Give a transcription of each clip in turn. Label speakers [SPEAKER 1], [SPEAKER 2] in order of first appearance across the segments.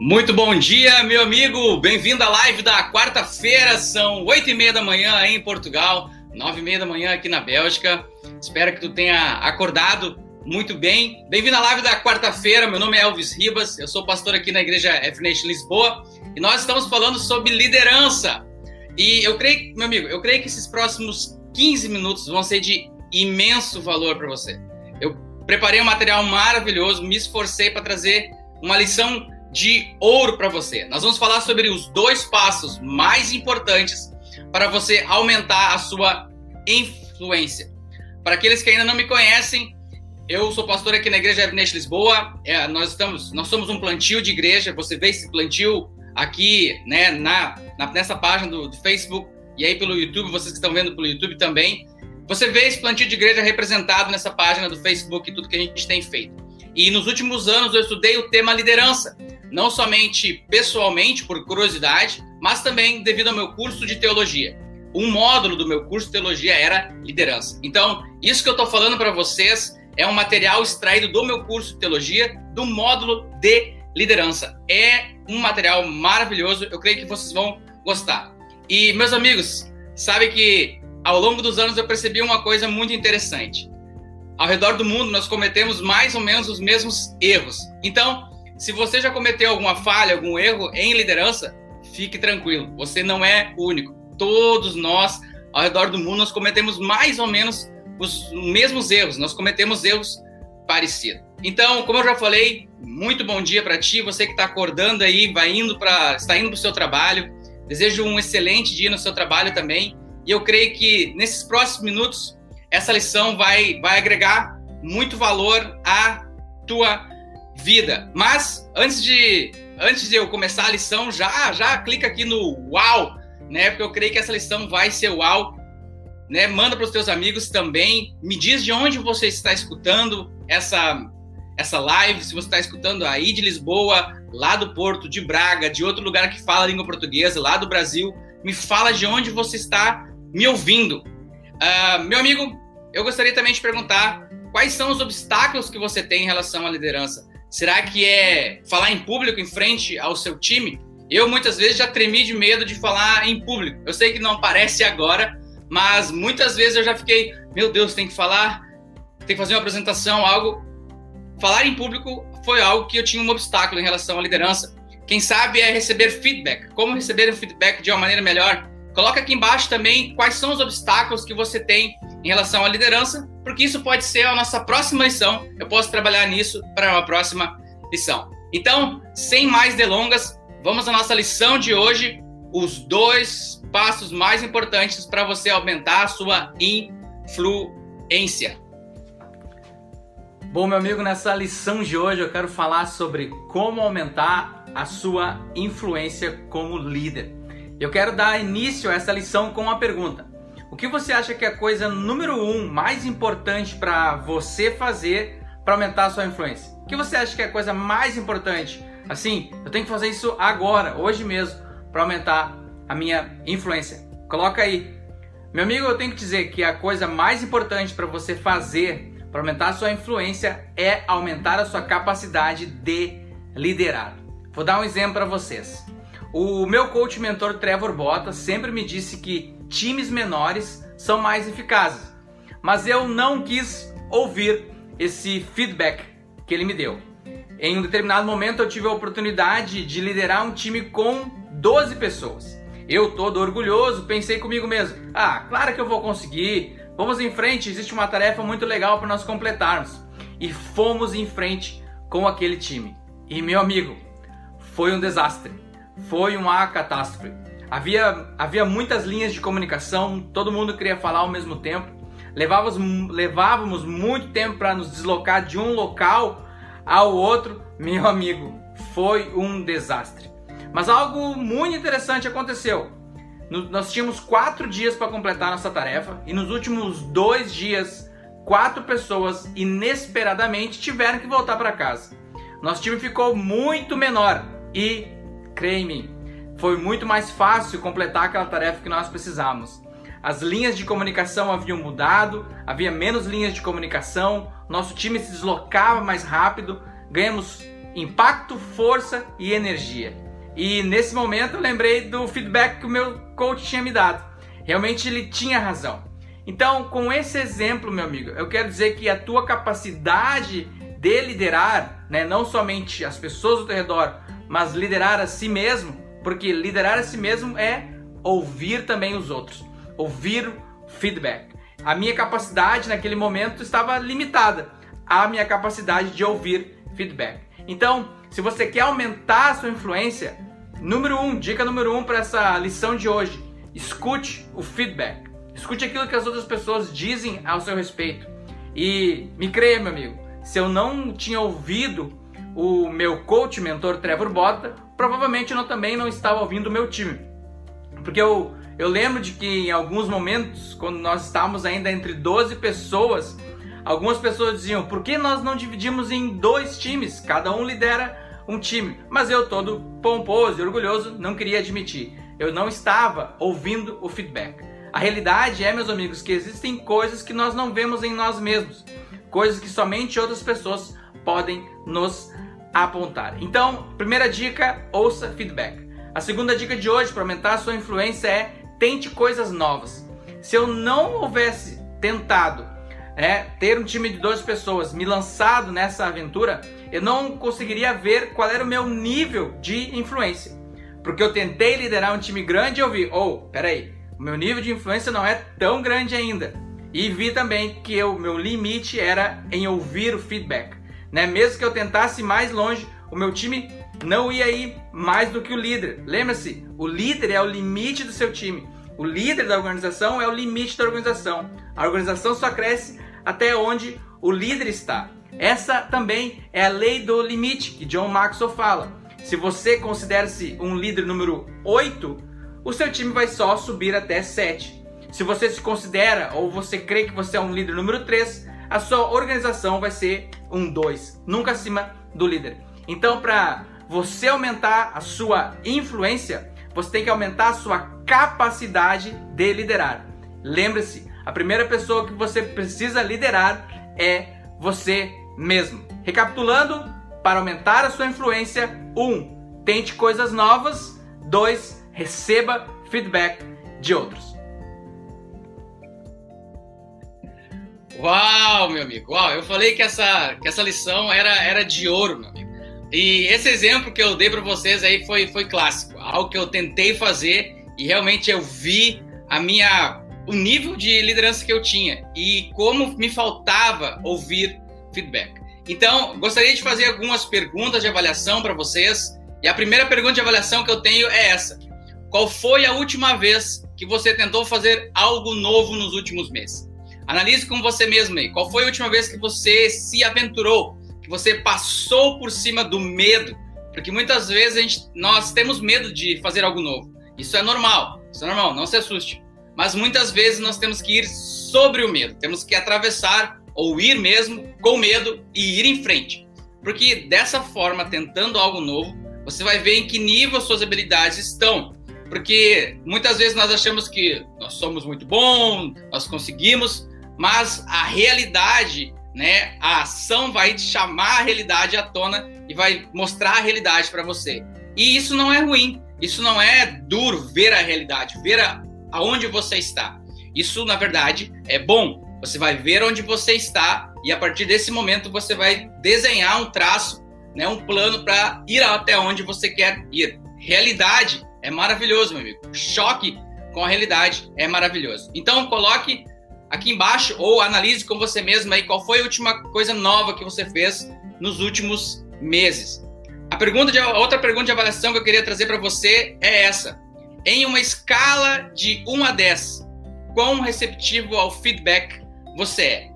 [SPEAKER 1] Muito bom dia, meu amigo. Bem-vindo à live da quarta-feira. São oito e meia da manhã em Portugal, nove e meia da manhã aqui na Bélgica. Espero que tu tenha acordado muito bem. Bem-vindo à live da quarta-feira. Meu nome é Elvis Ribas. Eu sou pastor aqui na Igreja FNET Lisboa e nós estamos falando sobre liderança. E eu creio, meu amigo, eu creio que esses próximos 15 minutos vão ser de imenso valor para você. Eu preparei um material maravilhoso, me esforcei para trazer uma lição de ouro para você. Nós vamos falar sobre os dois passos mais importantes para você aumentar a sua influência. Para aqueles que ainda não me conhecem, eu sou pastor aqui na Igreja Evidente Lisboa. É, nós estamos, nós somos um plantio de igreja. Você vê esse plantio aqui, né, na, na nessa página do, do, Facebook e aí pelo YouTube. Vocês que estão vendo pelo YouTube também, você vê esse plantio de igreja representado nessa página do Facebook e tudo que a gente tem feito. E nos últimos anos eu estudei o tema liderança não somente pessoalmente, por curiosidade, mas também devido ao meu curso de teologia. Um módulo do meu curso de teologia era liderança. Então, isso que eu estou falando para vocês é um material extraído do meu curso de teologia, do módulo de liderança. É um material maravilhoso, eu creio que vocês vão gostar. E, meus amigos, sabe que ao longo dos anos eu percebi uma coisa muito interessante. Ao redor do mundo, nós cometemos mais ou menos os mesmos erros. Então, se você já cometeu alguma falha, algum erro em liderança, fique tranquilo, você não é o único. Todos nós, ao redor do mundo, nós cometemos mais ou menos os mesmos erros, nós cometemos erros parecidos. Então, como eu já falei, muito bom dia para ti, você que está acordando aí, vai indo para, está indo para o seu trabalho. Desejo um excelente dia no seu trabalho também. E eu creio que nesses próximos minutos essa lição vai vai agregar muito valor à tua vida. Mas antes de antes de eu começar a lição, já já clica aqui no uau, né? Porque eu creio que essa lição vai ser uau, né? Manda para os teus amigos também. Me diz de onde você está escutando essa essa live, se você está escutando aí de Lisboa, lá do Porto, de Braga, de outro lugar que fala língua portuguesa, lá do Brasil, me fala de onde você está me ouvindo. Uh, meu amigo, eu gostaria também de perguntar quais são os obstáculos que você tem em relação à liderança. Será que é falar em público em frente ao seu time? Eu muitas vezes já tremi de medo de falar em público. Eu sei que não parece agora, mas muitas vezes eu já fiquei, meu Deus, tem que falar, tem que fazer uma apresentação, algo. Falar em público foi algo que eu tinha um obstáculo em relação à liderança. Quem sabe é receber feedback. Como receber feedback de uma maneira melhor? Coloca aqui embaixo também quais são os obstáculos que você tem em relação à liderança, porque isso pode ser a nossa próxima lição. Eu posso trabalhar nisso para uma próxima lição. Então, sem mais delongas, vamos à nossa lição de hoje, os dois passos mais importantes para você aumentar a sua influência. Bom, meu amigo, nessa lição de hoje eu quero falar sobre como aumentar a sua influência como líder. Eu quero dar início a essa lição com uma pergunta. O que você acha que é a coisa número um mais importante para você fazer para aumentar a sua influência? O que você acha que é a coisa mais importante? Assim, eu tenho que fazer isso agora, hoje mesmo, para aumentar a minha influência. Coloca aí. Meu amigo, eu tenho que dizer que a coisa mais importante para você fazer para aumentar a sua influência é aumentar a sua capacidade de liderar. Vou dar um exemplo para vocês. O meu coach mentor Trevor Bota sempre me disse que times menores são mais eficazes, mas eu não quis ouvir esse feedback que ele me deu. Em um determinado momento eu tive a oportunidade de liderar um time com 12 pessoas. Eu todo orgulhoso, pensei comigo mesmo: "Ah, claro que eu vou conseguir. Vamos em frente, existe uma tarefa muito legal para nós completarmos". E fomos em frente com aquele time. E meu amigo, foi um desastre foi uma catástrofe. Havia, havia muitas linhas de comunicação, todo mundo queria falar ao mesmo tempo. Levávamos, levávamos muito tempo para nos deslocar de um local ao outro. Meu amigo, foi um desastre. Mas algo muito interessante aconteceu. Nós tínhamos quatro dias para completar nossa tarefa e nos últimos dois dias, quatro pessoas inesperadamente tiveram que voltar para casa. Nosso time ficou muito menor e foi muito mais fácil completar aquela tarefa que nós precisávamos. As linhas de comunicação haviam mudado, havia menos linhas de comunicação, nosso time se deslocava mais rápido,
[SPEAKER 2] ganhamos impacto, força e energia. E nesse momento eu lembrei do feedback que o meu coach tinha me dado. Realmente ele tinha razão. Então, com esse exemplo, meu amigo, eu quero dizer que a tua capacidade de liderar, né, não somente as pessoas ao teu redor, mas liderar a si mesmo, porque liderar a si mesmo é ouvir também os outros, ouvir feedback. A minha capacidade naquele momento estava limitada à minha capacidade de ouvir feedback. Então, se você quer aumentar a sua influência, número um, dica número um para essa lição de hoje: escute o feedback. Escute aquilo que as outras pessoas dizem ao seu respeito. E me creia, meu amigo, se eu não tinha ouvido o meu coach, mentor Trevor Bota, provavelmente eu também não estava ouvindo o meu time. Porque eu, eu lembro de que em alguns momentos, quando nós estávamos ainda entre 12 pessoas, algumas pessoas diziam: por que nós não dividimos em dois times? Cada um lidera um time. Mas eu, todo pomposo e orgulhoso, não queria admitir. Eu não estava ouvindo o feedback. A realidade é, meus amigos, que existem coisas que nós não vemos em nós mesmos, coisas que somente outras pessoas podem nos apontar. Então, primeira dica, ouça feedback. A segunda dica de hoje para aumentar a sua influência é tente coisas novas. Se eu não houvesse tentado é, ter um time de 12 pessoas, me lançado nessa aventura, eu não conseguiria ver qual era o meu nível de influência. Porque eu tentei liderar um time grande e eu vi, oh, peraí, o meu nível de influência não é tão grande ainda. E vi também que o meu limite era em ouvir o feedback. Né? Mesmo que eu tentasse mais longe, o meu time não ia ir mais do que o líder. Lembra-se, o líder é o limite do seu time. O líder da organização é o limite da organização. A organização só cresce até onde o líder está. Essa também é a lei do limite que John Maxwell fala. Se você considera-se um líder número 8, o seu time vai só subir até 7. Se você se considera ou você crê que você é um líder número 3, a sua organização vai ser um 2, nunca acima do líder. Então, para você aumentar a sua influência, você tem que aumentar a sua capacidade de liderar. Lembre-se, a primeira pessoa que você precisa liderar é você mesmo. Recapitulando, para aumentar a sua influência, 1. Um, tente coisas novas. 2. Receba feedback de outros.
[SPEAKER 1] Uau, meu amigo, uau, eu falei que essa, que essa lição era, era de ouro, meu amigo. E esse exemplo que eu dei para vocês aí foi, foi clássico, algo que eu tentei fazer e realmente eu vi a minha o nível de liderança que eu tinha e como me faltava ouvir feedback. Então, gostaria de fazer algumas perguntas de avaliação para vocês. E a primeira pergunta de avaliação que eu tenho é essa: Qual foi a última vez que você tentou fazer algo novo nos últimos meses? Analise com você mesmo aí. Qual foi a última vez que você se aventurou, que você passou por cima do medo? Porque muitas vezes a gente, nós temos medo de fazer algo novo. Isso é normal, isso é normal, não se assuste. Mas muitas vezes nós temos que ir sobre o medo, temos que atravessar ou ir mesmo com medo e ir em frente. Porque dessa forma, tentando algo novo, você vai ver em que nível suas habilidades estão. Porque muitas vezes nós achamos que nós somos muito bons, nós conseguimos, mas a realidade, né, a ação vai te chamar a realidade à tona e vai mostrar a realidade para você. E isso não é ruim, isso não é duro ver a realidade, ver a, aonde você está. Isso, na verdade, é bom. Você vai ver onde você está e a partir desse momento você vai desenhar um traço, né, um plano para ir até onde você quer ir. Realidade é maravilhoso, meu amigo. Choque com a realidade é maravilhoso. Então, coloque aqui embaixo ou analise com você mesmo aí qual foi a última coisa nova que você fez nos últimos meses. A pergunta de, a outra pergunta de avaliação que eu queria trazer para você é essa. Em uma escala de 1 a 10, quão receptivo ao feedback você é?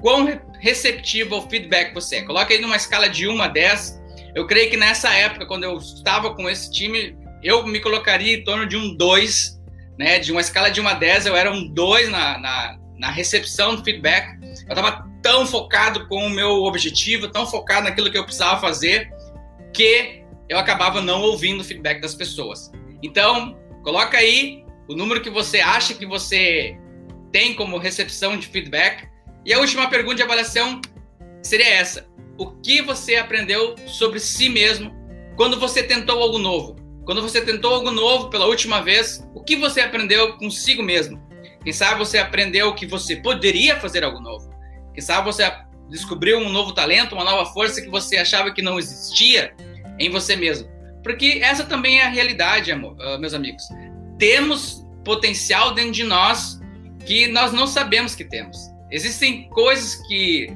[SPEAKER 1] Quão receptivo ao feedback você é? Coloque aí numa escala de 1 a 10. Eu creio que nessa época, quando eu estava com esse time, eu me colocaria em torno de um 2, né? De uma escala de 1 a 10, eu era um 2 na, na, na recepção do feedback. Eu estava tão focado com o meu objetivo, tão focado naquilo que eu precisava fazer, que eu acabava não ouvindo o feedback das pessoas. Então, coloca aí o número que você acha que você tem como recepção de feedback. E a última pergunta de avaliação seria essa: o que você aprendeu sobre si mesmo quando você tentou algo novo. Quando você tentou algo novo pela última vez, o que você aprendeu consigo mesmo? Quem sabe você aprendeu que você poderia fazer algo novo. Quem sabe você descobriu um novo talento, uma nova força que você achava que não existia em você mesmo. Porque essa também é a realidade, amor, ah, meus amigos. Temos potencial dentro de nós que nós não sabemos que temos. Existem coisas que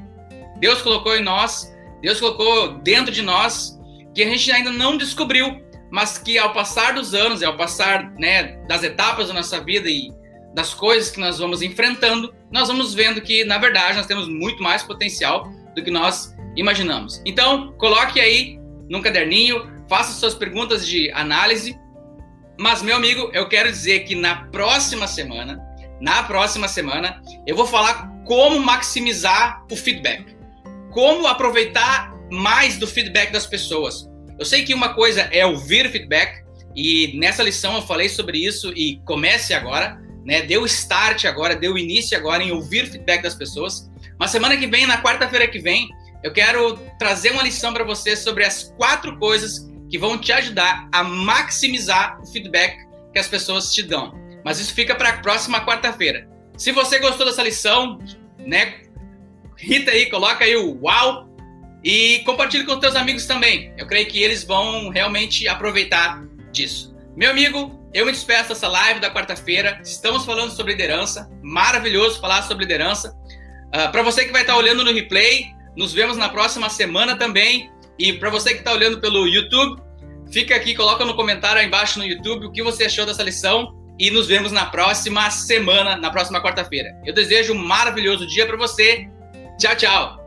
[SPEAKER 1] Deus colocou em nós, Deus colocou dentro de nós, que a gente ainda não descobriu, mas que ao passar dos anos, ao passar né, das etapas da nossa vida e das coisas que nós vamos enfrentando, nós vamos vendo que, na verdade, nós temos muito mais potencial do que nós imaginamos. Então, coloque aí num caderninho, faça suas perguntas de análise. Mas, meu amigo, eu quero dizer que na próxima semana, na próxima semana, eu vou falar como maximizar o feedback. Como aproveitar mais do feedback das pessoas. Eu sei que uma coisa é ouvir feedback, e nessa lição eu falei sobre isso e comece agora, né? Deu start agora, deu início agora em ouvir feedback das pessoas. Mas semana que vem, na quarta-feira que vem, eu quero trazer uma lição para você sobre as quatro coisas que vão te ajudar a maximizar o feedback que as pessoas te dão. Mas isso fica para a próxima quarta-feira. Se você gostou dessa lição, né, Rita aí, coloca aí o uau e compartilhe com os teus amigos também. Eu creio que eles vão realmente aproveitar disso. Meu amigo, eu me despeço dessa live da quarta-feira. Estamos falando sobre liderança. Maravilhoso falar sobre liderança. Uh, ah, para você que vai estar olhando no replay, nos vemos na próxima semana também. E para você que está olhando pelo YouTube, fica aqui, coloca no comentário aí embaixo no YouTube o que você achou dessa lição. E nos vemos na próxima semana, na próxima quarta-feira. Eu desejo um maravilhoso dia para você. Tchau, tchau.